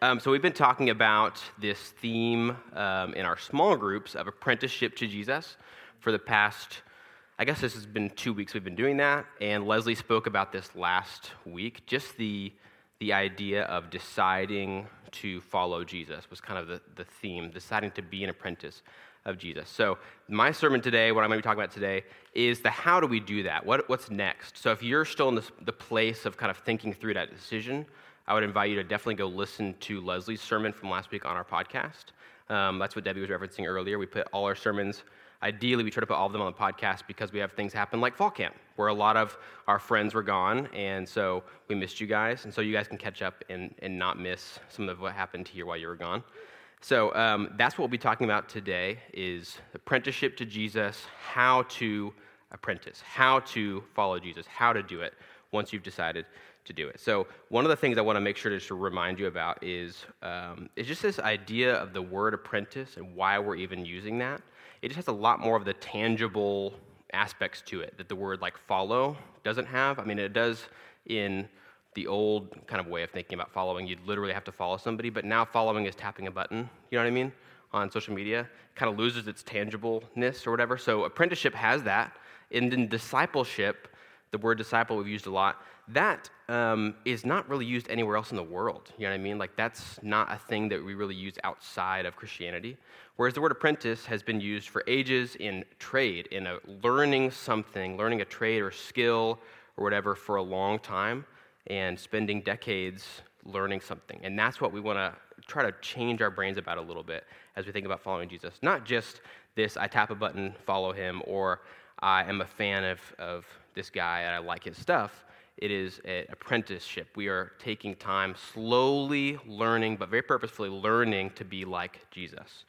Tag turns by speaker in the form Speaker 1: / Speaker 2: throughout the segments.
Speaker 1: Um, so we've been talking about this theme um, in our small groups of apprenticeship to Jesus for the past, I guess this has been two weeks we've been doing that. And Leslie spoke about this last week. Just the, the idea of deciding to follow Jesus was kind of the, the theme, deciding to be an apprentice of Jesus. So, my sermon today, what I'm going to be talking about today, is the how do we do that? What, what's next? So, if you're still in this, the place of kind of thinking through that decision, I would invite you to definitely go listen to Leslie's sermon from last week on our podcast. Um, that's what Debbie was referencing earlier. We put all our sermons, ideally, we try to put all of them on the podcast because we have things happen like fall camp, where a lot of our friends were gone, and so we missed you guys. And so you guys can catch up and, and not miss some of what happened here while you were gone. So um, that's what we'll be talking about today is apprenticeship to Jesus, how to apprentice, how to follow Jesus, how to do it once you've decided to do it. So one of the things I want to make sure to just remind you about is, um, is just this idea of the word apprentice and why we're even using that. It just has a lot more of the tangible aspects to it that the word like follow doesn't have. I mean, it does in the old kind of way of thinking about following. You'd literally have to follow somebody, but now following is tapping a button. You know what I mean? On social media, it kind of loses its tangibleness or whatever. So apprenticeship has that. And then discipleship, the word disciple we've used a lot, that um, is not really used anywhere else in the world. You know what I mean? Like that's not a thing that we really use outside of Christianity. Whereas the word apprentice has been used for ages in trade, in a learning something, learning a trade or skill or whatever for a long time and spending decades learning something. And that's what we want to try to change our brains about a little bit as we think about following Jesus. Not just this, I tap a button, follow him, or I am a fan of, of this guy and I like his stuff. It is an apprenticeship. We are taking time, slowly learning, but very purposefully learning to be like Jesus.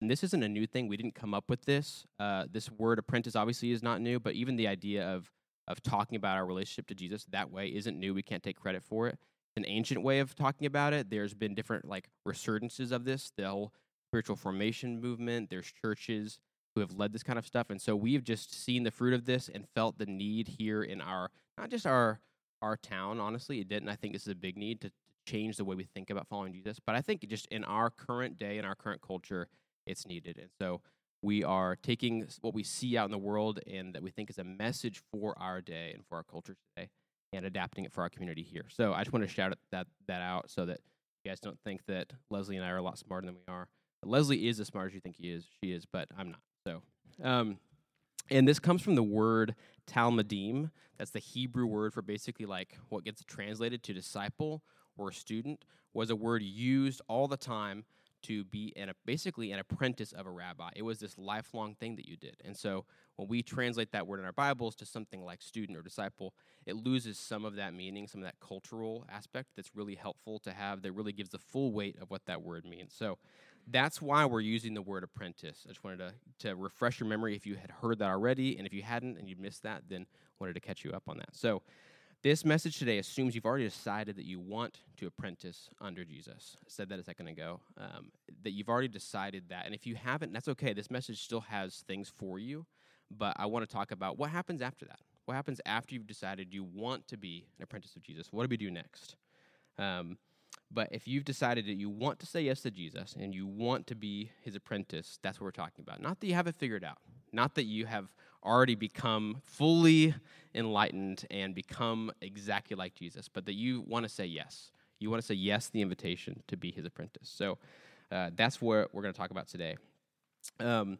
Speaker 2: And this isn't a new thing. We didn't come up with this. Uh, this word apprentice obviously is not new, but even the idea of of talking about our relationship to Jesus that way isn't new. We can't take credit for it. It's an ancient way of talking about it. There's been different like resurgences of this. The whole spiritual formation movement. There's churches who have led this kind of stuff, and so we've just seen the fruit of this and felt the need here in our not just our our town. Honestly, it didn't. I think this is a big need to change the way we think about following Jesus. But I think just in our current day, in our current culture, it's needed. And so we are taking what we see out in the world and that we think is a message for our day and for our culture today and adapting it for our community here. So I just want to shout that, that out so that you guys don't think that Leslie and I are a lot smarter than we are. Leslie is as smart as you think he is, she is, but I'm not. So, um, and this comes from the word talmidim. That's the Hebrew word for basically like what gets translated to disciple or student, was a word used all the time to be an, basically an apprentice of a rabbi. It was this lifelong thing that you did. And so when we translate that word in our Bibles to something like student or disciple, it loses some of that meaning, some of that cultural aspect that's really helpful to have, that really gives the full weight of what that word means. So that's why we're using the word apprentice. I just wanted to, to refresh your memory if you had heard that already, and if you hadn't and you missed that, then wanted to catch you up on that. So this message today assumes you've already decided that you want to apprentice under Jesus. I said that a second ago. Um, that you've already decided that. And if you haven't, that's okay. This message still has things for you. But I want to talk about what happens after that. What happens after you've decided you want to be an apprentice of Jesus? What do we do next? Um, but if you've decided that you want to say yes to Jesus and you want to be his apprentice, that's what we're talking about. Not that you have it figured out, not that you have already become fully enlightened and become exactly like Jesus, but that you want to say yes. You want to say yes to the invitation to be his apprentice. So uh, that's what we're going to talk about today. Um,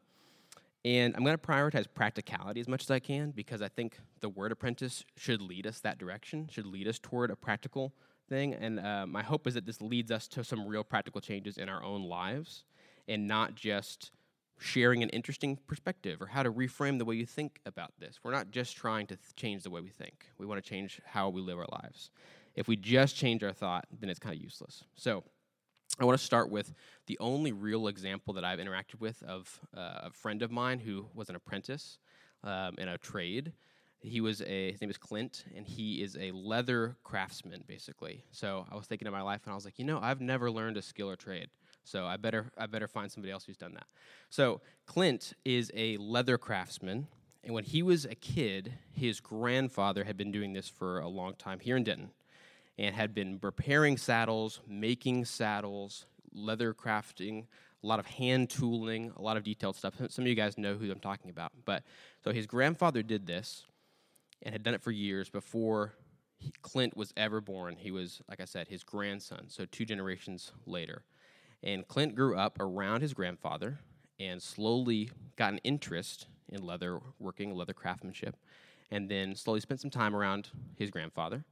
Speaker 2: and I'm going to prioritize practicality as much as I can because I think the word apprentice should lead us that direction, should lead us toward a practical thing. And uh, my hope is that this leads us to some real practical changes in our own lives and not just sharing an interesting perspective or how to reframe the way you think about this. We're not just trying to th- change the way we think, we want to change how we live our lives. If we just change our thought, then it's kind of useless. So, I want to start with the only real example that I've interacted with of uh, a friend of mine who was an apprentice um, in a trade. He was a his name is Clint, and he is a leather craftsman, basically. So I was thinking of my life, and I was like, you know, I've never learned a skill or trade. So I better I better find somebody else who's done that. So Clint is a leather craftsman, and when he was a kid, his grandfather had been doing this for a long time here in Denton. and had been repairing saddles, making saddles, leather crafting, a lot of hand tooling, a lot of detailed stuff. Some of you guys know who I'm talking about. But so his grandfather did this and had done it for years before he, Clint was ever born. He was, like I said, his grandson, so two generations later. And Clint grew up around his grandfather and slowly got an interest in leather working, leather craftsmanship, and then slowly spent some time around his grandfather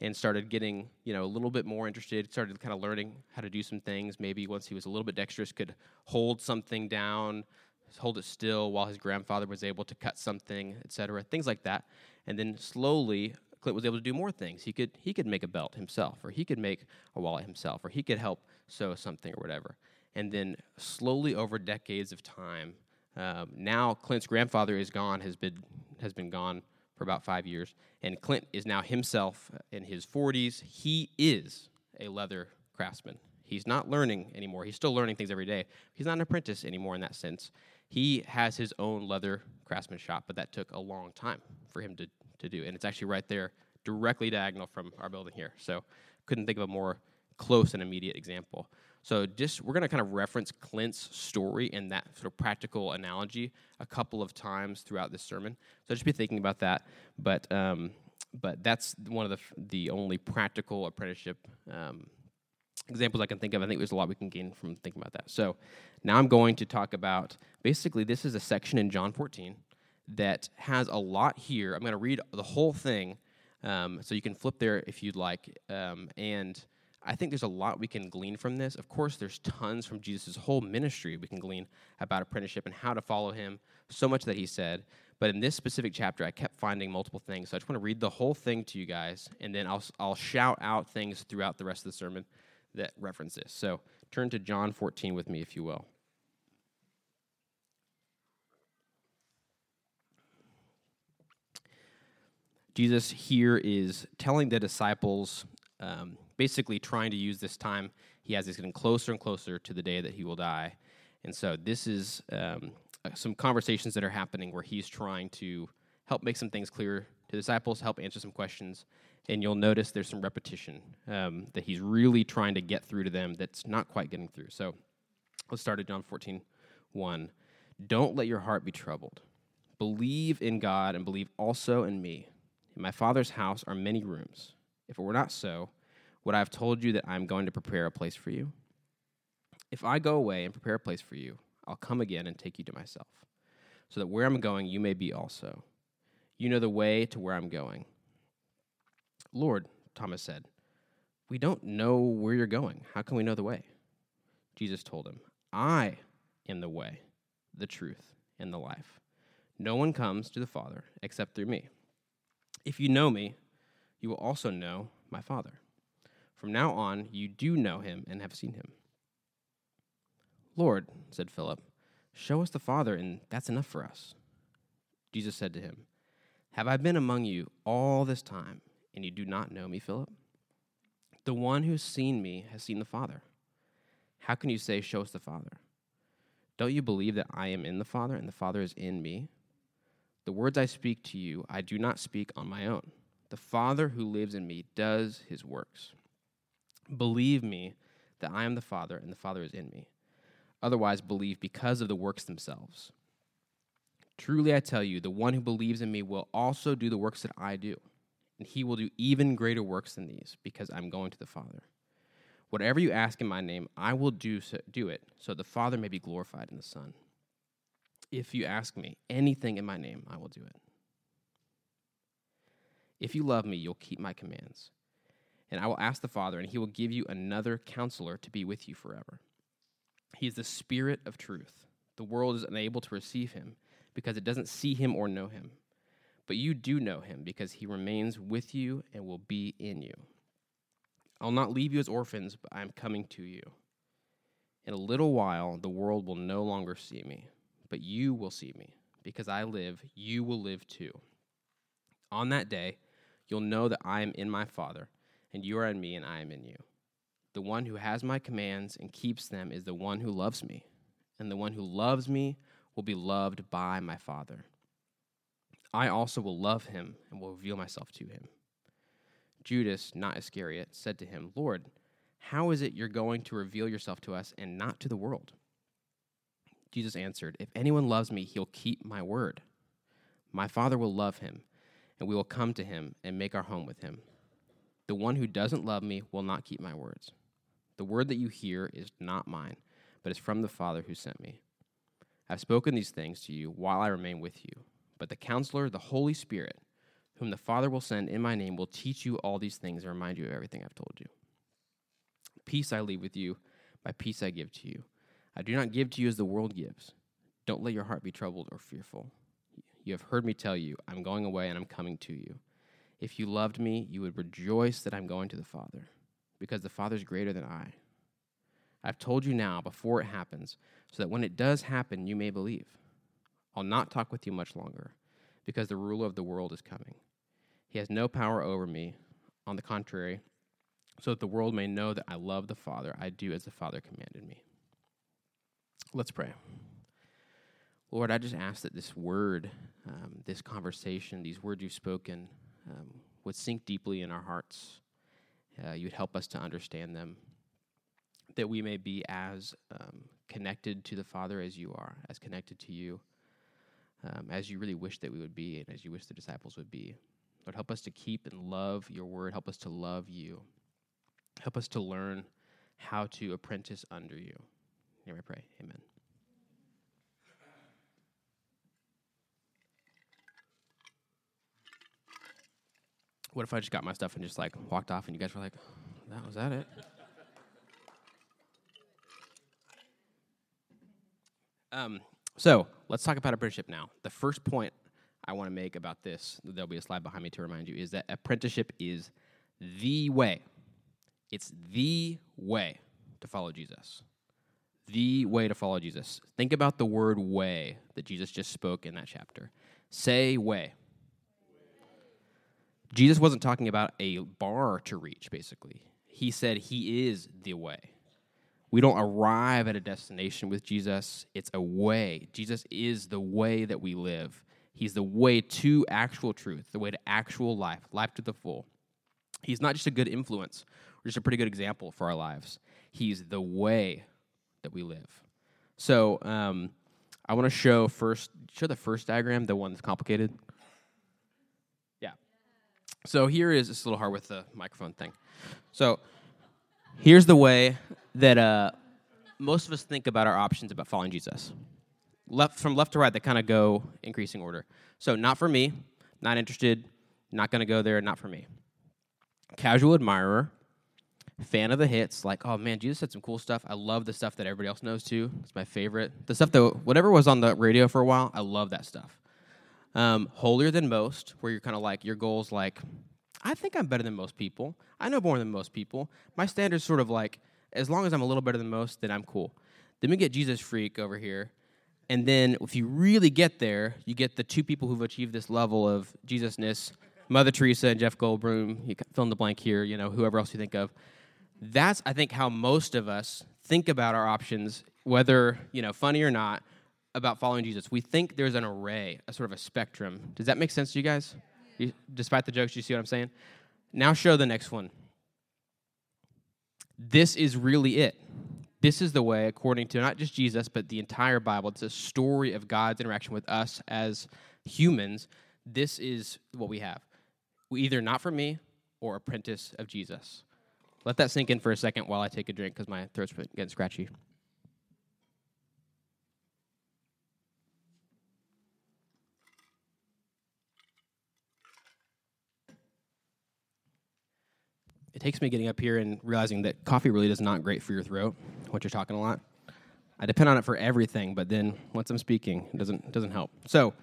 Speaker 2: and started getting you know a little bit more interested started kind of learning how to do some things maybe once he was a little bit dexterous could hold something down hold it still while his grandfather was able to cut something etc things like that and then slowly clint was able to do more things he could he could make a belt himself or he could make a wallet himself or he could help sew something or whatever and then slowly over decades of time um, now clint's grandfather is gone has been has been gone for about five years. And Clint is now himself in his 40s. He is a leather craftsman. He's not learning anymore. He's still learning things every day. He's not an apprentice anymore in that sense. He has his own leather craftsman shop, but that took a long time for him to, to do. And it's actually right there, directly diagonal from our building here. So couldn't think of a more close and immediate example. So just we're going to kind of reference Clint's story and that sort of practical analogy a couple of times throughout this sermon. So just be thinking about that. But um, but that's one of the the only practical apprenticeship um, examples I can think of. I think there's a lot we can gain from thinking about that. So now I'm going to talk about basically this is a section in John 14 that has a lot here. I'm going to read the whole thing, um, so you can flip there if you'd like, um, and I think there's a lot we can glean from this. Of course, there's tons from Jesus' whole ministry we can glean about apprenticeship and how to follow him, so much that he said. But in this specific chapter, I kept finding multiple things. So I just want to read the whole thing to you guys, and then I'll, I'll shout out things throughout the rest of the sermon that reference this. So turn to John 14 with me, if you will. Jesus here is telling the disciples um, basically trying to use this time he has is getting closer and closer to the day that he will die. And so this is um, uh, some conversations that are happening where he's trying to help make some things clear to disciples, help answer some questions. And you'll notice there's some repetition um, that he's really trying to get through to them that's not quite getting through. So let's start at John 14, 1. Don't let your heart be troubled. Believe in God and believe also in me. In my Father's house are many rooms. If it were not so, would I have told you that I'm going to prepare a place for you? If I go away and prepare a place for you, I'll come again and take you to myself, so that where I'm going, you may be also. You know the way to where I'm going. Lord, Thomas said, we don't know where you're going. How can we know the way? Jesus told him, I am the way, the truth, and the life. No one comes to the Father except through me. If you know me, you will also know my Father. From now on, you do know him and have seen him. Lord, said Philip, show us the Father, and that's enough for us. Jesus said to him, Have I been among you all this time, and you do not know me, Philip? The one who's seen me has seen the Father. How can you say, Show us the Father? Don't you believe that I am in the Father, and the Father is in me? The words I speak to you, I do not speak on my own. The Father who lives in me does his works. Believe me that I am the Father and the Father is in me. Otherwise, believe because of the works themselves. Truly, I tell you, the one who believes in me will also do the works that I do, and he will do even greater works than these, because I'm going to the Father. Whatever you ask in my name, I will do, so, do it, so the Father may be glorified in the Son. If you ask me anything in my name, I will do it. If you love me, you'll keep my commands. And I will ask the Father, and he will give you another counselor to be with you forever. He is the Spirit of truth. The world is unable to receive him because it doesn't see him or know him. But you do know him because he remains with you and will be in you. I'll not leave you as orphans, but I am coming to you. In a little while, the world will no longer see me, but you will see me. Because I live, you will live too. On that day, you'll know that I am in my Father and you are in me, and I am in you. The one who has my commands and keeps them is the one who loves me, and the one who loves me will be loved by my Father. I also will love him and will reveal myself to him. Judas, not Iscariot, said to him, Lord, how is it you're going to reveal yourself to us and not to the world? Jesus answered, If anyone loves me, he'll keep my word. My Father will love him, and we will come to him and make our home with him. The one who doesn't love me will not keep my words. The word that you hear is not mine, but is from the Father who sent me. I've spoken these things to you while I remain with you. But the counselor, the Holy Spirit, whom the Father will send in my name, will teach you all these things and remind you of everything I've told you. Peace I leave with you, my peace I give to you. I do not give to you as the world gives. Don't let your heart be troubled or fearful. You have heard me tell you, I'm going away and I'm coming to you. If you loved me, you would rejoice that I'm going to the Father, because the Father is greater than I. I've told you now before it happens, so that when it does happen, you may believe. I'll not talk with you much longer, because the ruler of the world is coming. He has no power over me. On the contrary, so that the world may know that I love the Father, I do as the Father commanded me. Let's pray. Lord, I just ask that this word, um, this conversation, these words you've spoken, um, would sink deeply in our hearts. Uh, you'd help us to understand them, that we may be as um, connected to the Father as you are, as connected to you, um, as you really wish that we would be, and as you wish the disciples would be. Lord, help us to keep and love your word. Help us to love you. Help us to learn how to apprentice under you. Here I pray. Amen. What if I just got my stuff and just like walked off and you guys were like, that was that it? um, so let's talk about apprenticeship now. The first point I want to make about this, there'll be a slide behind me to remind you, is that apprenticeship is the way. It's the way to follow Jesus. The way to follow Jesus. Think about the word way that Jesus just spoke in that chapter. Say way. Jesus wasn't talking about a bar to reach, basically. He said he is the way. We don't arrive at a destination with Jesus, it's a way. Jesus is the way that we live. He's the way to actual truth, the way to actual life, life to the full. He's not just a good influence or just a pretty good example for our lives. He's the way that we live. So um, I want to show first, show the first diagram, the one that's complicated. Yeah. So here is it's a little hard with the microphone thing. So here's the way that uh, most of us think about our options about following Jesus. Left from left to right, they kind of go increasing order. So not for me, not interested, not going to go there, not for me. Casual admirer, fan of the hits, like, oh man, Jesus said some cool stuff. I love the stuff that everybody else knows too. It's my favorite. The stuff that whatever was on the radio for a while, I love that stuff. Um, holier than most, where you're kind of like, your goal's like, I think I'm better than most people. I know more than most people. My standard's sort of like, as long as I'm a little better than most, then I'm cool. Then we get Jesus freak over here. And then if you really get there, you get the two people who've achieved this level of Jesusness, Mother Teresa and Jeff Goldblum, you fill in the blank here, you know, whoever else you think of. That's, I think, how most of us think about our options, whether, you know, funny or not, about following Jesus. We think there's an array, a sort of a spectrum. Does that make sense to you guys? You, despite the jokes, you see what I'm saying? Now show the next one. This is really it. This is the way, according to not just Jesus, but the entire Bible. It's a story of God's interaction with us as humans. This is what we have. We either not for me or apprentice of Jesus. Let that sink in for a second while I take a drink because my throat's getting scratchy. It takes me getting up here and realizing that coffee really is not great for your throat once you're talking a lot. I depend on it for everything, but then once I'm speaking, it doesn't doesn't help. So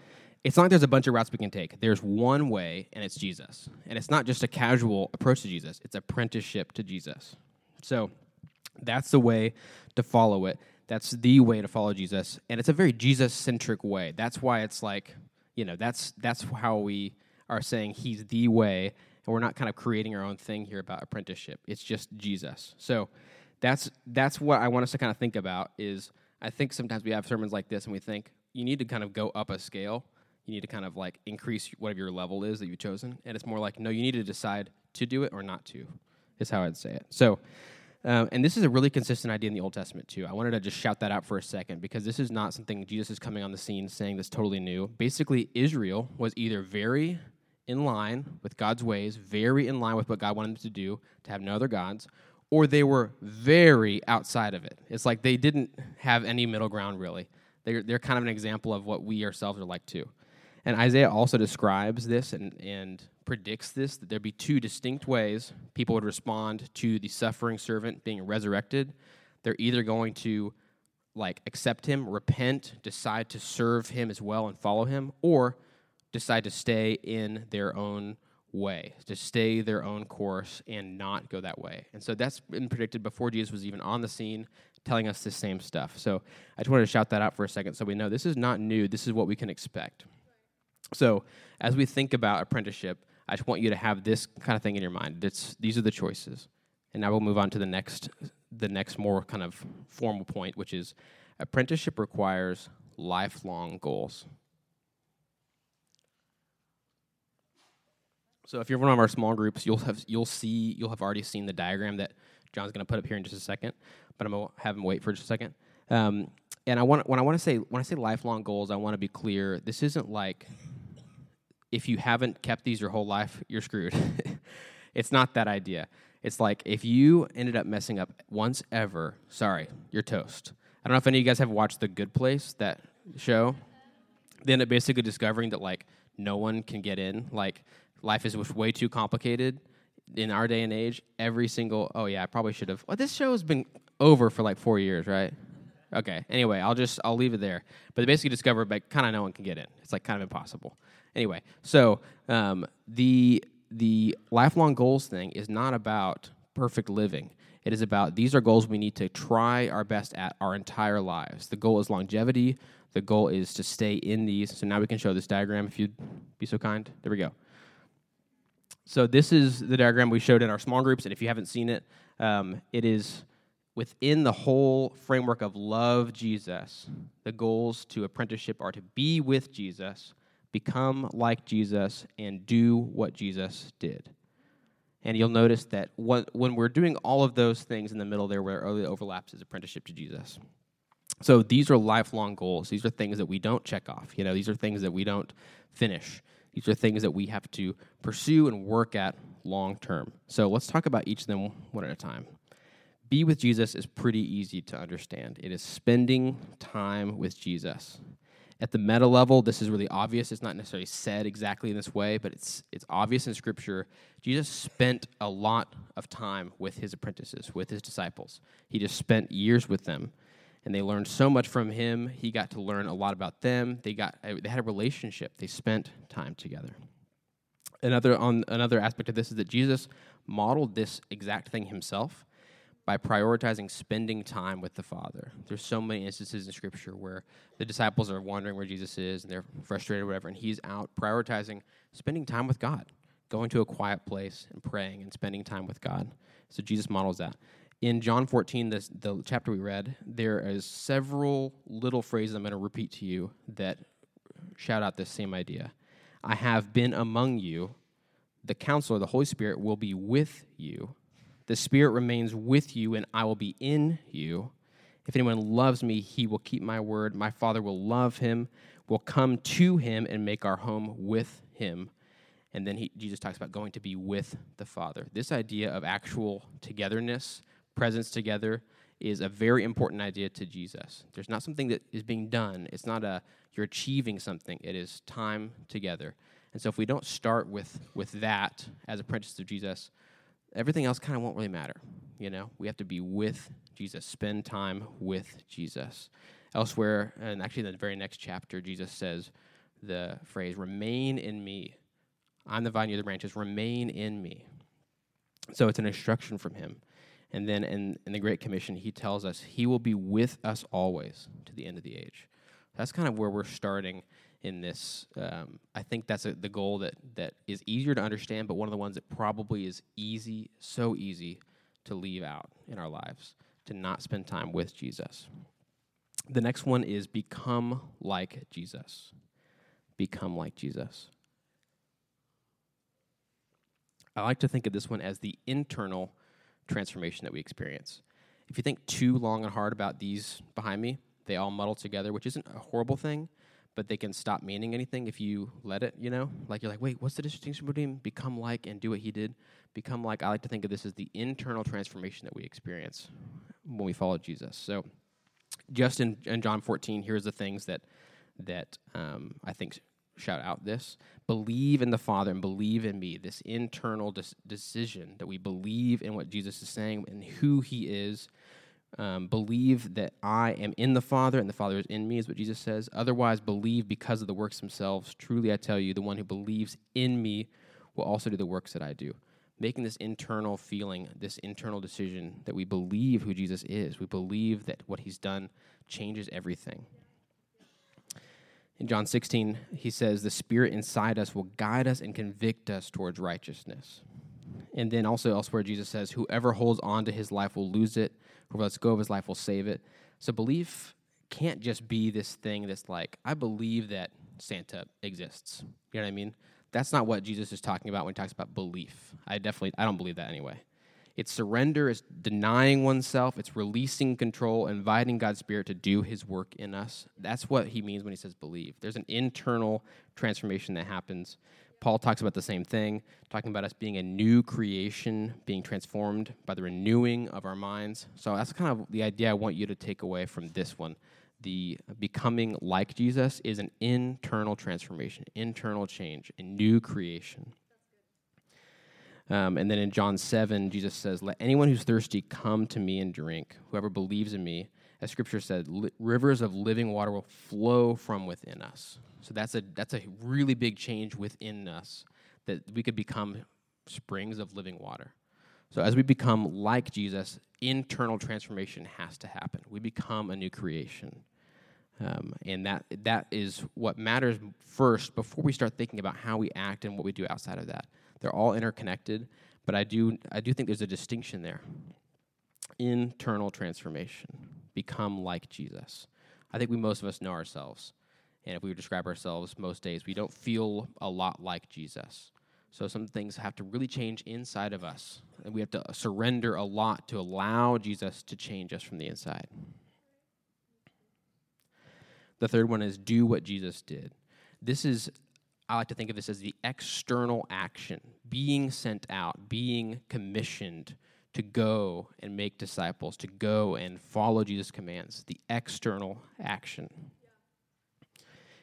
Speaker 2: it's not like there's a bunch of routes we can take. There's one way, and it's Jesus. And it's not just a casual approach to Jesus, it's apprenticeship to Jesus. So that's the way to follow it. That's the way to follow Jesus. And it's a very Jesus centric way. That's why it's like, you know, that's that's how we are saying he's the way and we're not kind of creating our own thing here about apprenticeship. It's just Jesus. So that's that's what I want us to kind of think about is I think sometimes we have sermons like this and we think you need to kind of go up a scale. You need to kind of like increase whatever your level is that you've chosen. And it's more like, no, you need to decide to do it or not to, is how I'd say it. So, um, and this is a really consistent idea in the Old Testament too. I wanted to just shout that out for a second because this is not something Jesus is coming on the scene saying that's totally new. Basically, Israel was either very in line with God's ways, very in line with what God wanted them to do, to have no other gods, or they were very outside of it. It's like they didn't have any middle ground really. They're, they're kind of an example of what we ourselves are like too. And Isaiah also describes this and, and predicts this that there'd be two distinct ways people would respond to the suffering servant being resurrected. They're either going to like accept him, repent, decide to serve him as well and follow him, or decide to stay in their own way, to stay their own course and not go that way. And so that's been predicted before Jesus was even on the scene telling us the same stuff. So I just wanted to shout that out for a second so we know this is not new, this is what we can expect. So as we think about apprenticeship, I just want you to have this kind of thing in your mind. That's, these are the choices. And now we'll move on to the next, the next more kind of formal point, which is apprenticeship requires lifelong goals. So if you're one of our small groups, you'll have you'll see you'll have already seen the diagram that John's going to put up here in just a second, but I'm to have him wait for just a second. Um, and I want when I want to say when I say lifelong goals, I want to be clear. This isn't like if you haven't kept these your whole life, you're screwed. it's not that idea. It's like if you ended up messing up once ever, sorry, you're toast. I don't know if any of you guys have watched The Good Place, that show. They end up basically discovering that like no one can get in. Like life is way too complicated in our day and age. Every single oh yeah, I probably should have. Well, this show has been over for like four years, right? Okay. Anyway, I'll just I'll leave it there. But they basically discovered like kind of no one can get in. It's like kind of impossible. Anyway, so um, the the lifelong goals thing is not about perfect living. It is about these are goals we need to try our best at our entire lives. The goal is longevity. The goal is to stay in these. So now we can show this diagram if you'd be so kind. There we go. So this is the diagram we showed in our small groups, and if you haven't seen it, um, it is within the whole framework of love Jesus. The goals to apprenticeship are to be with Jesus, become like Jesus, and do what Jesus did. And you'll notice that when we're doing all of those things in the middle there, where early overlaps is apprenticeship to Jesus. So these are lifelong goals. These are things that we don't check off. You know, these are things that we don't finish. These are things that we have to pursue and work at long term. So let's talk about each of them one at a time. Be with Jesus is pretty easy to understand. It is spending time with Jesus. At the meta level, this is really obvious. It's not necessarily said exactly in this way, but it's it's obvious in scripture. Jesus spent a lot of time with his apprentices, with his disciples. He just spent years with them and they learned so much from him. He got to learn a lot about them. They got uh, they had a relationship. They spent time together. Another on another aspect of this is that Jesus modeled this exact thing himself by prioritizing spending time with the Father. There's so many instances in Scripture where the disciples are wondering where Jesus is and they're frustrated or whatever, and he's out prioritizing spending time with God, going to a quiet place and praying and spending time with God. So Jesus models that in John 14, this, the chapter we read, there is several little phrases I'm going to repeat to you that shout out this same idea. I have been among you. The counselor, the Holy Spirit, will be with you. The Spirit remains with you, and I will be in you. If anyone loves me, he will keep my word. My Father will love him, will come to him, and make our home with him. And then he, Jesus talks about going to be with the Father. This idea of actual togetherness presence together is a very important idea to Jesus. There's not something that is being done. It's not a you're achieving something. It is time together. And so if we don't start with with that as apprentices of Jesus, everything else kind of won't really matter. You know, we have to be with Jesus, spend time with Jesus. Elsewhere, and actually in the very next chapter, Jesus says the phrase, remain in me. I'm the vine, you're the branches, remain in me. So it's an instruction from him. And then in, in the Great Commission, he tells us he will be with us always to the end of the age. That's kind of where we're starting in this. Um, I think that's a, the goal that, that is easier to understand, but one of the ones that probably is easy, so easy to leave out in our lives, to not spend time with Jesus. The next one is become like Jesus. Become like Jesus. I like to think of this one as the internal transformation that we experience. If you think too long and hard about these behind me, they all muddle together, which isn't a horrible thing, but they can stop meaning anything if you let it, you know? Like you're like, wait, what's the distinction between become like and do what he did? Become like, I like to think of this as the internal transformation that we experience when we follow Jesus. So just in, in John 14, here's the things that that um, I think shout out this. Believe in the father and believe in me. This internal des- decision that we believe in what jesus is saying and who he is. Um, believe that i am in the father and the father is in me is what jesus says. Otherwise believe because of the works themselves. Truly i tell you the one who believes in me will also do the works that i do. Making this internal feeling this internal decision that we believe who jesus is we believe that what he's done changes everything in John 16, he says, The Spirit inside us will guide us and convict us towards righteousness. And then also elsewhere, Jesus says, Whoever holds on to his life will lose it, whoever lets go of his life will save it. So belief can't just be this thing that's like, I believe that Santa exists. You know what I mean? That's not what Jesus is talking about when he talks about belief. I definitely, I don't believe that anyway. It's surrender, it's denying oneself, it's releasing control, inviting God's Spirit to do His work in us. That's what he means when he says believe. There's an internal transformation that happens. Paul talks about the same thing, talking about us being a new creation, being transformed by the renewing of our minds. So that's kind of the idea I want you to take away from this one. The becoming like Jesus is an internal transformation, internal change, a new creation. Um, and then in John 7, Jesus says, Let anyone who's thirsty come to me and drink. Whoever believes in me, as scripture said, li- rivers of living water will flow from within us. So that's a, that's a really big change within us that we could become springs of living water. So as we become like Jesus, internal transformation has to happen. We become a new creation. Um, and that that is what matters first before we start thinking about how we act and what we do outside of that. They're all interconnected, but I do I do think there's a distinction there. Internal transformation, become like Jesus. I think we most of us know ourselves, and if we describe ourselves most days, we don't feel a lot like Jesus. So some things have to really change inside of us, and we have to surrender a lot to allow Jesus to change us from the inside. The third one is do what Jesus did. This is I like to think of this as the external action, being sent out, being commissioned to go and make disciples, to go and follow Jesus' commands, the external action.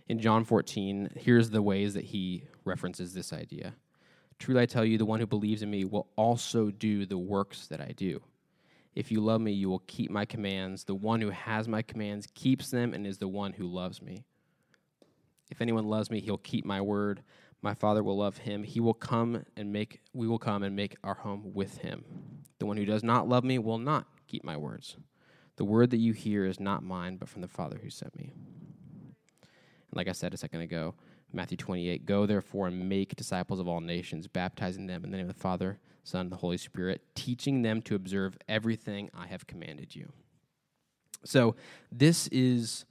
Speaker 2: In John 14, here's the ways that he references this idea. Truly I tell you, the one who believes in me will also do the works that I do. If you love me, you will keep my commands. The one who has my commands keeps them and is the one who loves me. If anyone loves me, he'll keep my word. My Father will love him. He will come and make we will come and make our home with him. The one who does not love me will not keep my words. The word that you hear is not mine, but from the Father who sent me. And like I said a second ago, Matthew 28, go therefore and make disciples of all nations, baptizing them in the name of the Father, Son, and the Holy Spirit, teaching them to observe everything I have commanded you. So, this is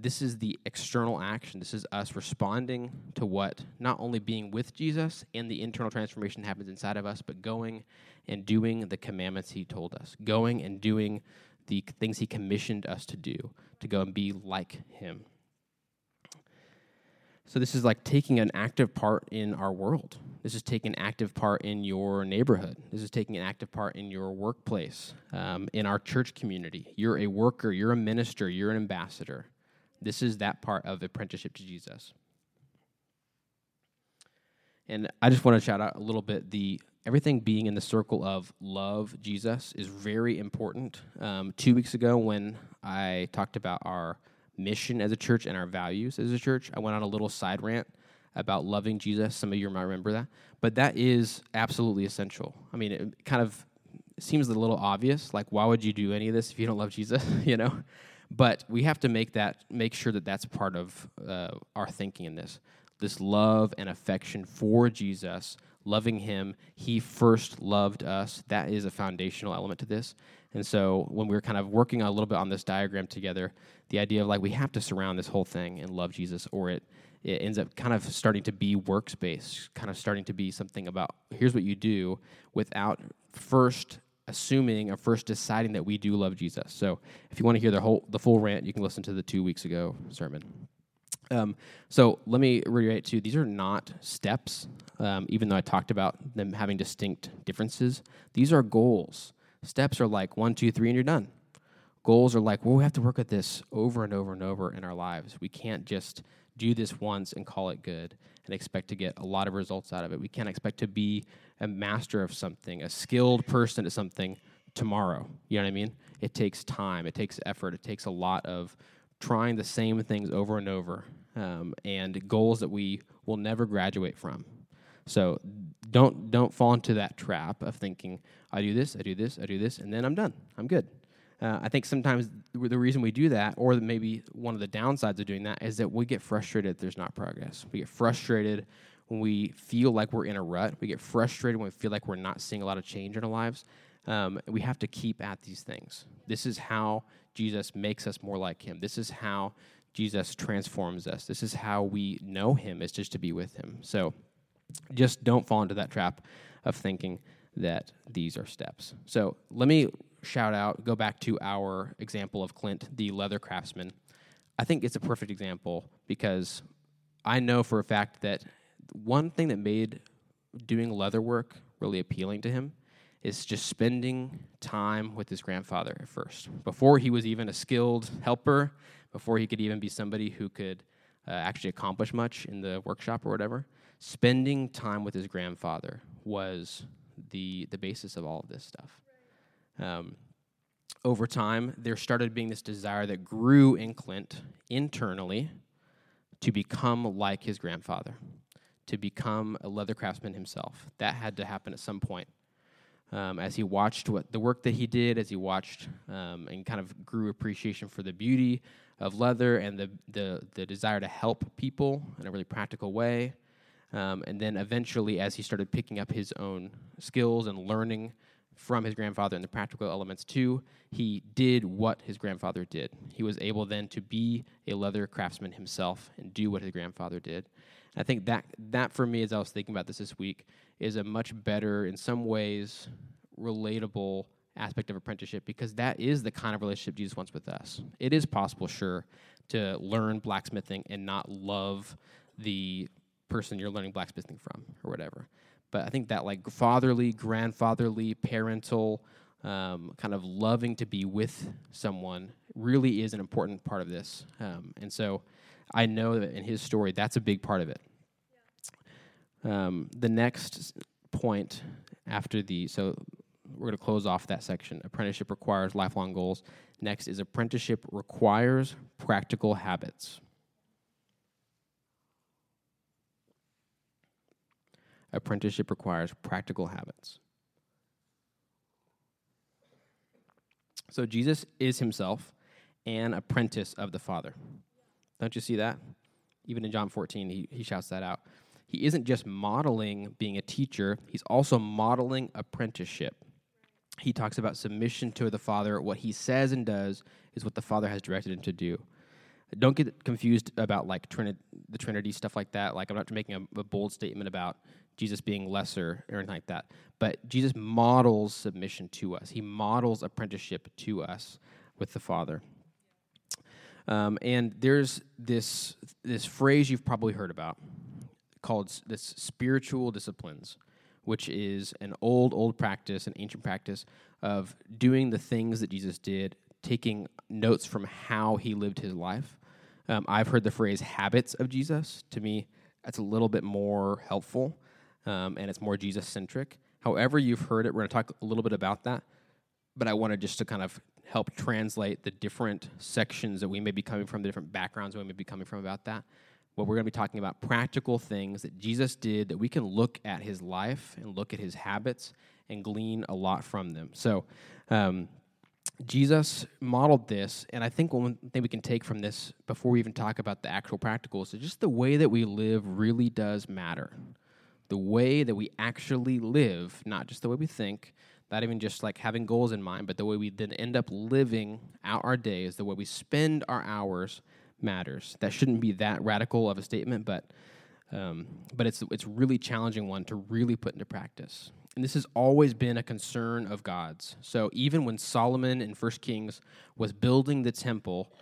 Speaker 2: this is the external action. This is us responding to what not only being with Jesus and the internal transformation happens inside of us, but going and doing the commandments he told us, going and doing the things he commissioned us to do, to go and be like him. So, this is like taking an active part in our world. This is taking an active part in your neighborhood. This is taking an active part in your workplace, um, in our church community. You're a worker, you're a minister, you're an ambassador. This is that part of apprenticeship to Jesus. And I just want to shout out a little bit the everything being in the circle of love Jesus is very important. Um, two weeks ago, when I talked about our mission as a church and our values as a church, I went on a little side rant about loving Jesus. Some of you might remember that, but that is absolutely essential. I mean, it kind of seems a little obvious. Like, why would you do any of this if you don't love Jesus? you know, but we have to make that make sure that that's part of uh, our thinking in this. This love and affection for Jesus, loving Him. He first loved us. That is a foundational element to this. And so when we were kind of working a little bit on this diagram together, the idea of like we have to surround this whole thing and love Jesus, or it it ends up kind of starting to be workspace, kind of starting to be something about here's what you do without first assuming or first deciding that we do love Jesus. So if you want to hear the whole the full rant, you can listen to the two weeks ago sermon. Um, so let me reiterate too: these are not steps. Um, even though I talked about them having distinct differences, these are goals. Steps are like one, two, three, and you're done. Goals are like, well, we have to work at this over and over and over in our lives. We can't just do this once and call it good and expect to get a lot of results out of it. We can't expect to be a master of something, a skilled person at something tomorrow. You know what I mean? It takes time, it takes effort, it takes a lot of trying the same things over and over um, and goals that we will never graduate from. So don't don't fall into that trap of thinking I do this, I do this, I do this, and then I'm done. I'm good. Uh, I think sometimes the reason we do that, or maybe one of the downsides of doing that, is that we get frustrated there's not progress. We get frustrated when we feel like we're in a rut. We get frustrated when we feel like we're not seeing a lot of change in our lives. Um, we have to keep at these things. This is how Jesus makes us more like Him. This is how Jesus transforms us. This is how we know Him, is just to be with Him. So just don't fall into that trap of thinking that these are steps. So let me shout out, go back to our example of Clint, the leather craftsman. I think it's a perfect example because I know for a fact that one thing that made doing leather work really appealing to him is just spending time with his grandfather at first. Before he was even a skilled helper, before he could even be somebody who could uh, actually accomplish much in the workshop or whatever, spending time with his grandfather was the, the basis of all of this stuff. Um, over time, there started being this desire that grew in Clint internally to become like his grandfather, to become a leather craftsman himself. That had to happen at some point. Um, as he watched what the work that he did, as he watched um, and kind of grew appreciation for the beauty of leather and the, the, the desire to help people in a really practical way. Um, and then eventually, as he started picking up his own skills and learning from his grandfather and the practical elements too, he did what his grandfather did. He was able then to be a leather craftsman himself and do what his grandfather did. I think that that for me, as I was thinking about this this week, is a much better, in some ways, relatable aspect of apprenticeship because that is the kind of relationship Jesus wants with us. It is possible, sure, to learn blacksmithing and not love the person you're learning blacksmithing from or whatever. But I think that like fatherly, grandfatherly, parental, um, kind of loving to be with someone really is an important part of this. Um, and so I know that in his story, that's a big part of it. Um, the next point after the, so we're going to close off that section. Apprenticeship requires lifelong goals. Next is apprenticeship requires practical habits. Apprenticeship requires practical habits. So Jesus is himself an apprentice of the Father. Don't you see that? Even in John 14, he, he shouts that out. He isn't just modeling being a teacher, he's also modeling apprenticeship. He talks about submission to the Father. What he says and does is what the Father has directed him to do. Don't get confused about like Trini- the Trinity stuff like that. Like I'm not making a, a bold statement about Jesus being lesser or anything like that. But Jesus models submission to us. He models apprenticeship to us with the Father. Um, and there's this this phrase you've probably heard about called this spiritual disciplines, which is an old old practice, an ancient practice of doing the things that Jesus did, taking notes from how he lived his life. Um, I've heard the phrase habits of Jesus. To me, that's a little bit more helpful um, and it's more Jesus centric. However, you've heard it, we're going to talk a little bit about that, but I wanted just to kind of help translate the different sections that we may be coming from, the different backgrounds we may be coming from about that. What we're going to be talking about practical things that Jesus did that we can look at his life and look at his habits and glean a lot from them. So, um, Jesus modeled this, and I think one thing we can take from this before we even talk about the actual practicals is just the way that we live really does matter the way that we actually live, not just the way we think, not even just like having goals in mind, but the way we then end up living out our days, the way we spend our hours matters. That shouldn't be that radical of a statement, but um, but it's it's really challenging one to really put into practice. And this has always been a concern of God's. So even when Solomon in First Kings was building the temple,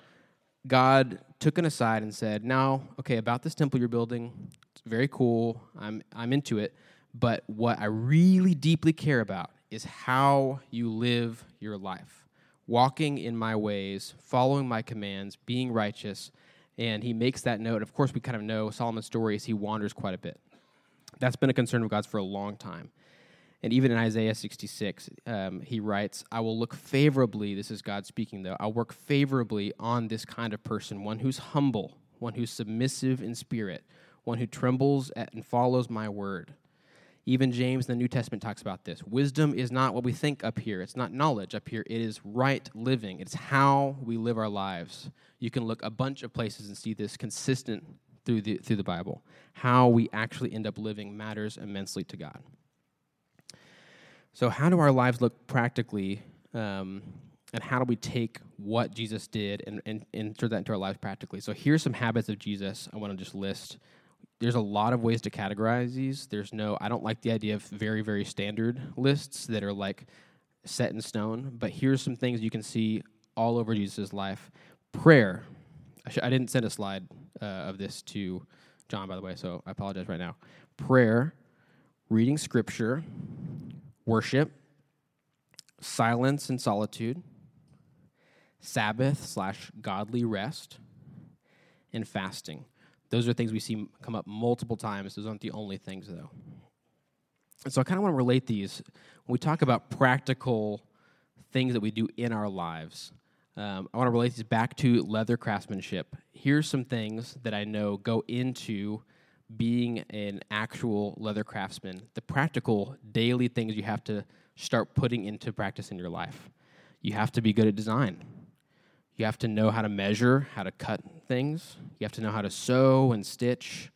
Speaker 2: God took it aside and said, "Now, okay, about this temple you're building, very cool. I'm I'm into it, but what I really deeply care about is how you live your life, walking in my ways, following my commands, being righteous." And he makes that note. Of course, we kind of know Solomon's story is he wanders quite a bit. That's been a concern of God's for a long time. And even in Isaiah 66, um, he writes, I will look favorably, this is God speaking though, I'll work favorably on this kind of person, one who's humble, one who's submissive in spirit, one who trembles at and follows my word. Even James in the New Testament talks about this. Wisdom is not what we think up here. It's not knowledge up here. It is right living. It's how we live our lives. You can look a bunch of places and see this consistent through the, through the Bible. How we actually end up living matters immensely to God. So, how do our lives look practically? Um, and how do we take what Jesus did and, and, and that into our lives practically? So, here's some habits of Jesus I want to just list. There's a lot of ways to categorize these. There's no, I don't like the idea of very, very standard lists that are like set in stone, but here's some things you can see all over Jesus' life. Prayer. I, sh- I didn't send a slide uh, of this to John, by the way, so I apologize right now. Prayer, reading scripture, worship, silence and solitude, Sabbath slash godly rest, and fasting. Those are things we see come up multiple times. Those aren't the only things, though. And so I kind of want to relate these when we talk about practical things that we do in our lives. Um, I want to relate these back to leather craftsmanship. Here's some things that I know go into being an actual leather craftsman, the practical daily things you have to start putting into practice in your life. You have to be good at design. You have to know how to measure, how to cut things. You have to know how to sew and stitch.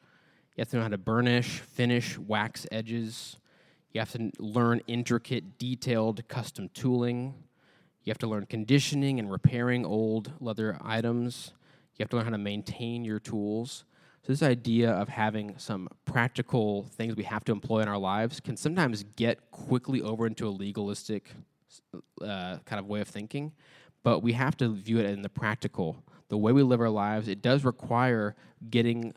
Speaker 2: You have to know how to burnish, finish, wax edges. You have to learn intricate, detailed custom tooling. You have to learn conditioning and repairing old leather items. You have to learn how to maintain your tools. So, this idea of having some practical things we have to employ in our lives can sometimes get quickly over into a legalistic uh, kind of way of thinking, but we have to view it in the practical. The way we live our lives, it does require getting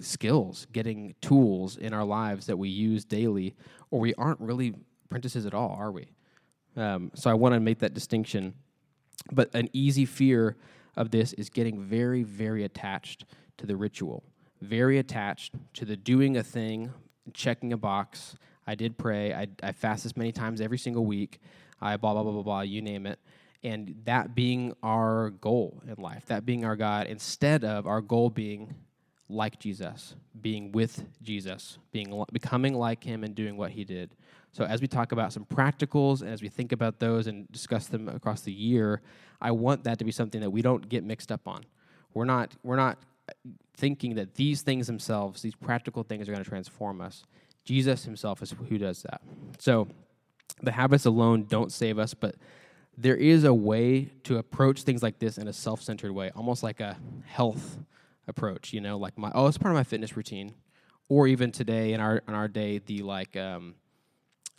Speaker 2: skills, getting tools in our lives that we use daily, or we aren't really apprentices at all, are we? Um, so, I want to make that distinction. But an easy fear of this is getting very, very attached to the ritual very attached to the doing a thing, checking a box. I did pray. I, I fast this many times every single week. I blah, blah, blah, blah, blah, you name it. And that being our goal in life, that being our God, instead of our goal being like Jesus, being with Jesus, being becoming like him and doing what he did. So as we talk about some practicals and as we think about those and discuss them across the year, I want that to be something that we don't get mixed up on. We're not we're not uh, thinking that these things themselves, these practical things, are going to transform us. Jesus himself is who does that. So the habits alone don't save us, but there is a way to approach things like this in a self centered way, almost like a health approach, you know, like my, oh, it's part of my fitness routine. Or even today in our, in our day, the like, um,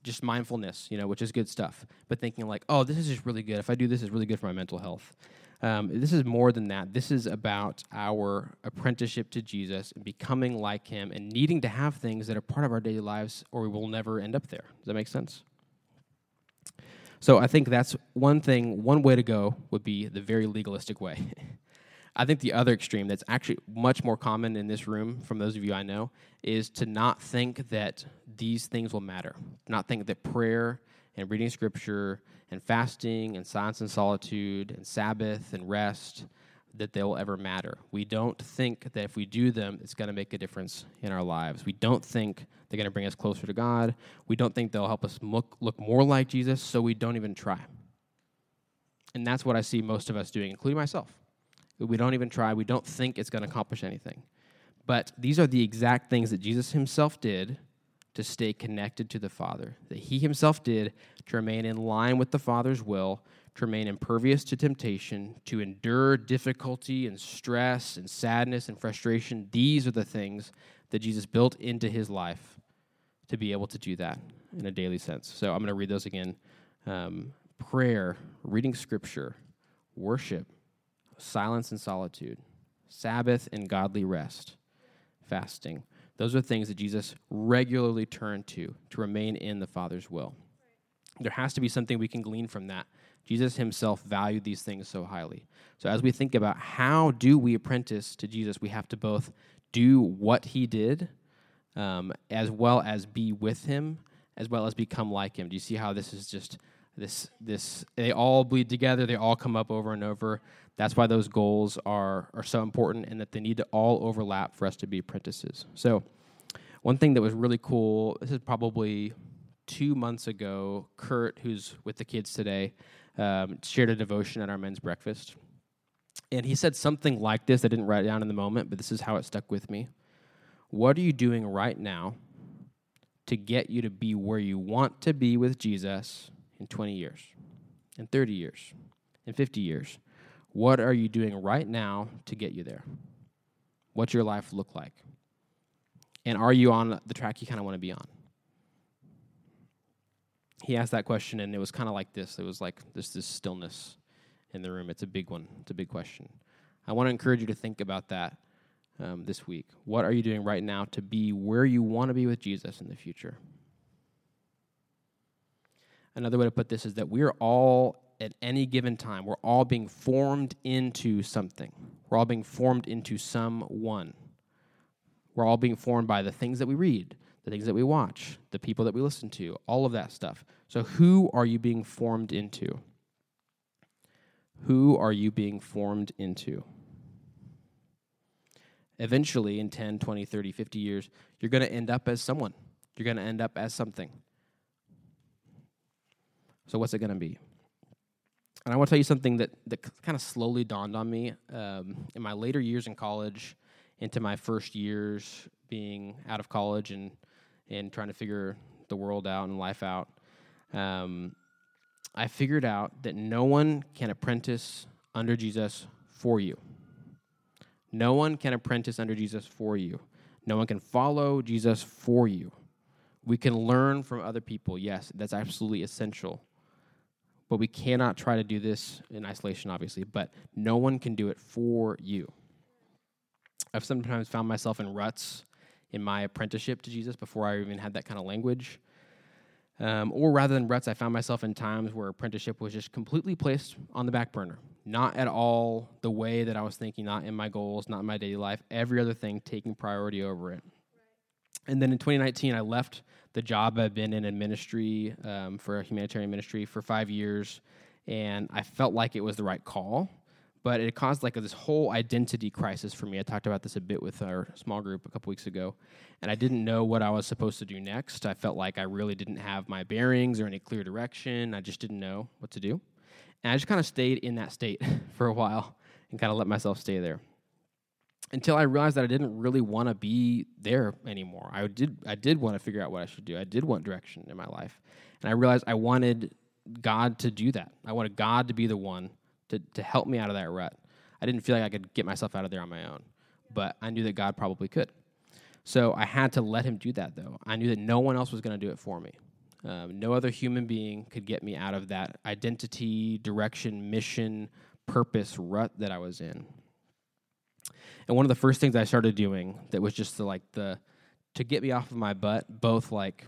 Speaker 2: just mindfulness, you know, which is good stuff. But thinking like, oh, this is just really good. If I do this, it's really good for my mental health. Um, this is more than that. This is about our apprenticeship to Jesus and becoming like Him and needing to have things that are part of our daily lives, or we will never end up there. Does that make sense? So I think that's one thing. One way to go would be the very legalistic way. I think the other extreme, that's actually much more common in this room, from those of you I know, is to not think that these things will matter. Not think that prayer and reading scripture and fasting and silence and solitude and Sabbath and rest that they will ever matter. We don't think that if we do them, it's going to make a difference in our lives. We don't think they're going to bring us closer to God. We don't think they'll help us look, look more like Jesus, so we don't even try. And that's what I see most of us doing, including myself. We don't even try. We don't think it's going to accomplish anything. But these are the exact things that Jesus himself did to stay connected to the Father, that he himself did to remain in line with the Father's will, to remain impervious to temptation, to endure difficulty and stress and sadness and frustration. These are the things that Jesus built into his life to be able to do that in a daily sense. So I'm going to read those again um, prayer, reading scripture, worship, silence and solitude, Sabbath and godly rest, fasting. Those are things that Jesus regularly turned to to remain in the Father's will. There has to be something we can glean from that. Jesus himself valued these things so highly. So as we think about how do we apprentice to Jesus, we have to both do what he did um, as well as be with him as well as become like him. Do you see how this is just this this they all bleed together, they all come up over and over. That's why those goals are are so important and that they need to all overlap for us to be apprentices. So one thing that was really cool, this is probably two months ago, Kurt, who's with the kids today, um, shared a devotion at our men's breakfast. And he said something like this. I didn't write it down in the moment, but this is how it stuck with me. What are you doing right now to get you to be where you want to be with Jesus in 20 years, in 30 years, in 50 years? What are you doing right now to get you there? What's your life look like? And are you on the track you kind of want to be on? He asked that question, and it was kind of like this. It was like this, this stillness in the room. It's a big one. It's a big question. I want to encourage you to think about that um, this week? What are you doing right now to be where you want to be with Jesus in the future? Another way to put this is that we're all, at any given time, we're all being formed into something. We're all being formed into someone. We're all being formed by the things that we read, the things that we watch, the people that we listen to, all of that stuff. So, who are you being formed into? Who are you being formed into? eventually in 10, 20, 30, 50 years, you're going to end up as someone. You're going to end up as something. So, what's it going to be? And I want to tell you something that, that kind of slowly dawned on me um, in my later years in college, into my first years being out of college and, and trying to figure the world out and life out. Um, I figured out that no one can apprentice under Jesus for you. No one can apprentice under Jesus for you. No one can follow Jesus for you. We can learn from other people. Yes, that's absolutely essential. But we cannot try to do this in isolation, obviously, but no one can do it for you. I've sometimes found myself in ruts in my apprenticeship to Jesus before I even had that kind of language. Um, or rather than ruts, I found myself in times where apprenticeship was just completely placed on the back burner not at all the way that I was thinking, not in my goals, not in my daily life, every other thing taking priority over it. And then in 2019, I left the job I've been in in ministry um, for a humanitarian ministry for five years, and I felt like it was the right call. But it caused like this whole identity crisis for me. I talked about this a bit with our small group a couple weeks ago, and I didn't know what I was supposed to do next. I felt like I really didn't have my bearings or any clear direction. I just didn't know what to do. And I just kind of stayed in that state for a while and kind of let myself stay there until I realized that I didn't really want to be there anymore. I did I did want to figure out what I should do. I did want direction in my life. And I realized I wanted God to do that. I wanted God to be the one to, to help me out of that rut. I didn't feel like I could get myself out of there on my own, but I knew that God probably could. So I had to let him do that though. I knew that no one else was going to do it for me. Um, no other human being could get me out of that identity, direction, mission, purpose rut that I was in. And one of the first things I started doing that was just to like the to get me off of my butt, both like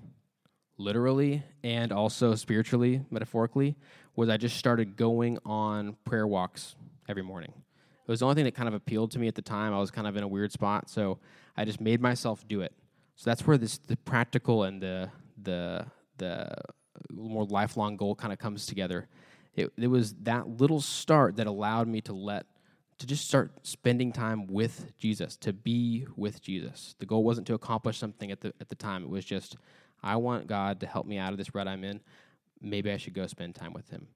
Speaker 2: literally and also spiritually, metaphorically, was I just started going on prayer walks every morning. It was the only thing that kind of appealed to me at the time. I was kind of in a weird spot, so I just made myself do it. So that's where this the practical and the the the uh, more lifelong goal kind of comes together. It, it was that little start that allowed me to let to just start spending time with Jesus, to be with Jesus. The goal wasn't to accomplish something at the at the time. It was just I want God to help me out of this rut I'm in. Maybe I should go spend time with Him.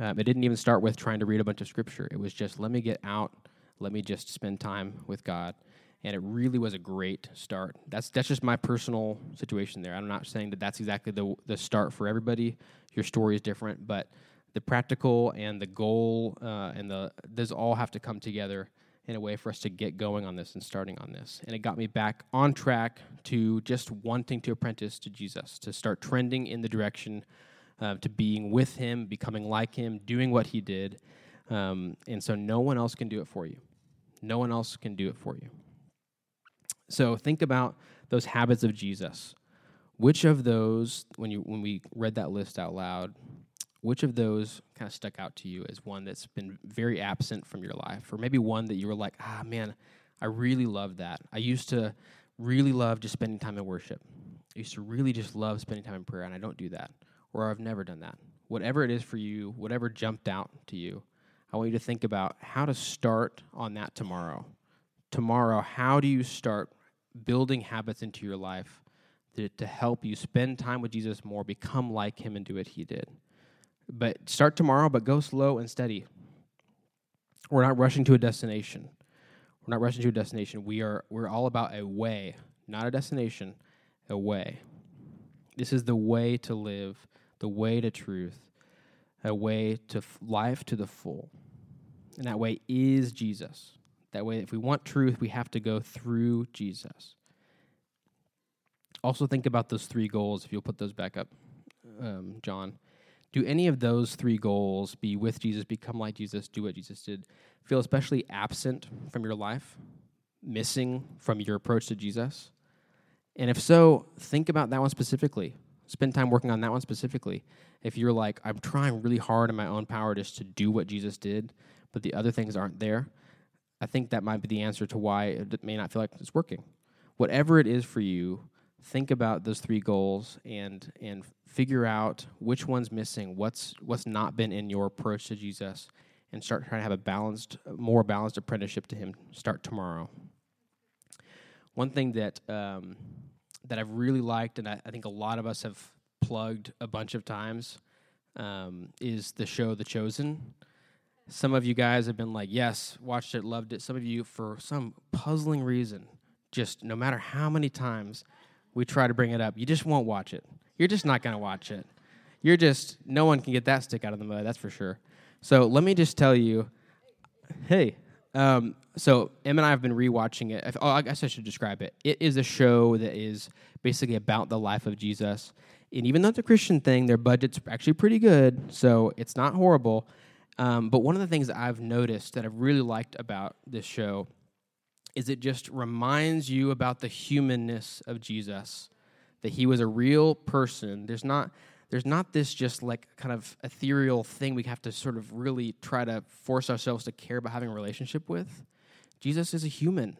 Speaker 2: Um, it didn't even start with trying to read a bunch of scripture. It was just let me get out, let me just spend time with God and it really was a great start. That's that's just my personal situation there. I'm not saying that that's exactly the the start for everybody. Your story is different, but the practical and the goal uh, and the those all have to come together in a way for us to get going on this and starting on this. And it got me back on track to just wanting to apprentice to Jesus, to start trending in the direction uh, to being with Him, becoming like Him, doing what He did. Um, and so no one else can do it for you. No one else can do it for you. So think about those habits of Jesus. Which of those, when you when we read that list out loud, which of those kind of stuck out to you as one that's been very absent from your life? Or maybe one that you were like ah man i really love that. I used to really love just spending time in worship. I used to really just love spending time in prayer and i don't do that or i've never done that. Whatever it is for you whatever jumped out to you i want you to think about how to start on that tomorrow. Tomorrow how do you start building habits into your life to, to help you spend time with jesus more become like him and do what he did but start tomorrow, but go slow and steady. We're not rushing to a destination. We're not rushing to a destination. We are we're all about a way, not a destination, a way. This is the way to live, the way to truth, a way to f- life to the full. And that way is Jesus. That way, if we want truth, we have to go through Jesus. Also, think about those three goals, if you'll put those back up, um, John do any of those three goals be with Jesus, become like Jesus, do what Jesus did, feel especially absent from your life, missing from your approach to Jesus? And if so, think about that one specifically. Spend time working on that one specifically. If you're like, I'm trying really hard in my own power just to do what Jesus did, but the other things aren't there, I think that might be the answer to why it may not feel like it's working. Whatever it is for you, think about those three goals and and figure out which one's missing, what's what's not been in your approach to Jesus, and start trying to have a balanced, more balanced apprenticeship to Him. Start tomorrow. One thing that um, that I've really liked, and I, I, think a lot of us have plugged a bunch of times, um, is the show The Chosen. Some of you guys have been like, "Yes, watched it, loved it." Some of you, for some puzzling reason, just no matter how many times we try to bring it up, you just won't watch it. You're just not going to watch it. You're just, no one can get that stick out of the mud, that's for sure. So let me just tell you hey, um, so Em and I have been rewatching it. Oh, I guess I should describe it. It is a show that is basically about the life of Jesus. And even though it's a Christian thing, their budget's actually pretty good, so it's not horrible. Um, but one of the things that I've noticed that I've really liked about this show is it just reminds you about the humanness of Jesus that he was a real person. There's not there's not this just like kind of ethereal thing we have to sort of really try to force ourselves to care about having a relationship with. Jesus is a human.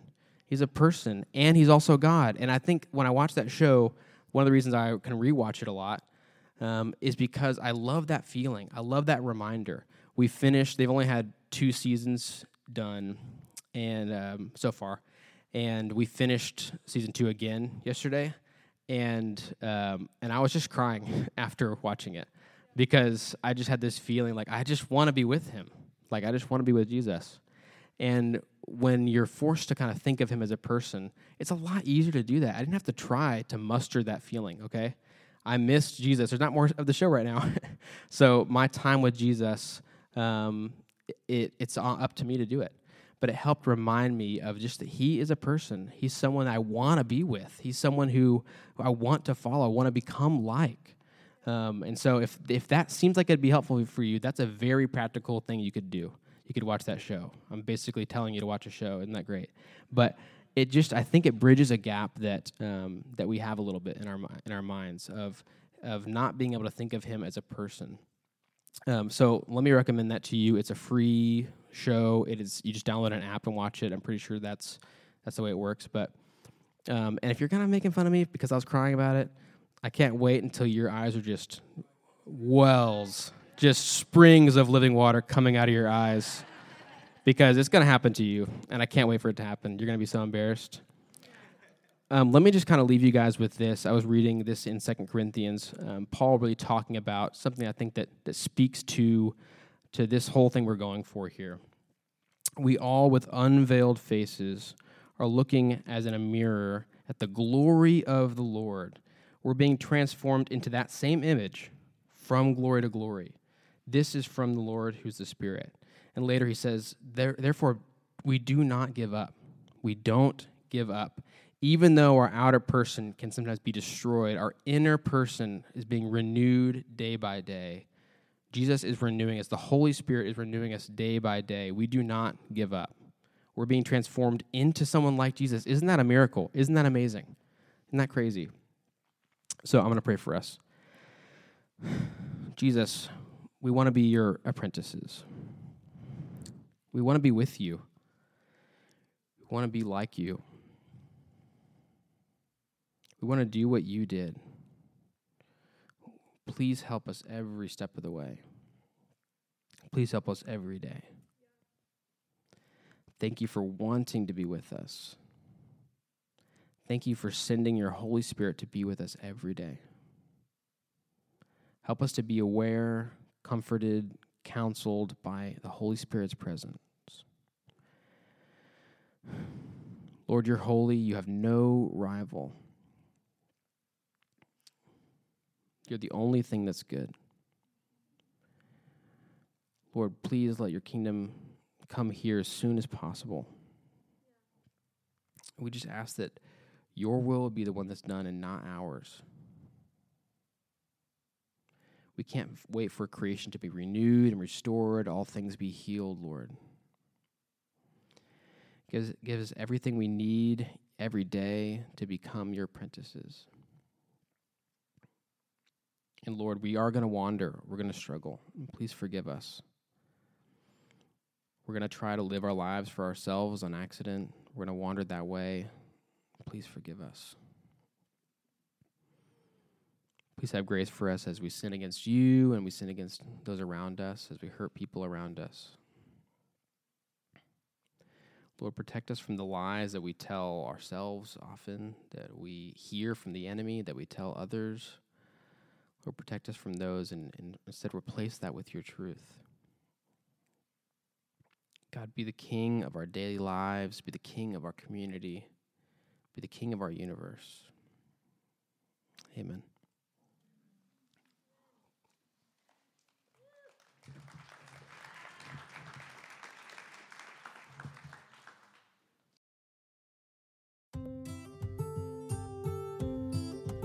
Speaker 2: He's a person and he's also God. And I think when I watch that show, one of the reasons I can rewatch it a lot um, is because I love that feeling. I love that reminder. We finished, they've only had two seasons done and um, so far. And we finished season two again yesterday and um, and I was just crying after watching it because I just had this feeling like I just want to be with him, like I just want to be with Jesus. And when you're forced to kind of think of him as a person, it's a lot easier to do that. I didn't have to try to muster that feeling. Okay, I missed Jesus. There's not more of the show right now, so my time with Jesus, um, it, it's up to me to do it but it helped remind me of just that he is a person. He's someone I want to be with. He's someone who I want to follow, I want to become like. Um, and so, if if that seems like it'd be helpful for you, that's a very practical thing you could do. You could watch that show. I'm basically telling you to watch a show. Isn't that great? But it just, I think it bridges a gap that um, that we have a little bit in our in our minds of of not being able to think of him as a person. Um, so let me recommend that to you. It's a free show. It is you just download an app and watch it. I'm pretty sure that's that's the way it works. But um, and if you're kind of making fun of me because I was crying about it, I can't wait until your eyes are just wells, just springs of living water coming out of your eyes, because it's going to happen to you, and I can't wait for it to happen. You're going to be so embarrassed. Um, let me just kind of leave you guys with this. I was reading this in Second Corinthians. Um, Paul really talking about something I think that that speaks to to this whole thing we're going for here. We all, with unveiled faces, are looking as in a mirror at the glory of the Lord. We're being transformed into that same image from glory to glory, This is from the Lord who's the Spirit. And later he says, Therefore, we do not give up. We don't give up. Even though our outer person can sometimes be destroyed, our inner person is being renewed day by day. Jesus is renewing us. The Holy Spirit is renewing us day by day. We do not give up. We're being transformed into someone like Jesus. Isn't that a miracle? Isn't that amazing? Isn't that crazy? So I'm going to pray for us. Jesus, we want to be your apprentices. We want to be with you. We want to be like you. We want to do what you did. Please help us every step of the way. Please help us every day. Thank you for wanting to be with us. Thank you for sending your Holy Spirit to be with us every day. Help us to be aware, comforted, counseled by the Holy Spirit's presence. Lord, you're holy. You have no rival. You're the only thing that's good. Lord, please let your kingdom come here as soon as possible. We just ask that your will be the one that's done and not ours. We can't wait for creation to be renewed and restored, all things be healed, Lord. Give us everything we need every day to become your apprentices. And Lord, we are going to wander. We're going to struggle. Please forgive us. We're going to try to live our lives for ourselves on accident. We're going to wander that way. Please forgive us. Please have grace for us as we sin against you and we sin against those around us, as we hurt people around us. Lord, protect us from the lies that we tell ourselves often, that we hear from the enemy, that we tell others. Lord, protect us from those and, and instead replace that with your truth. God, be the king of our daily lives, be the king of our community, be the king of our universe. Amen.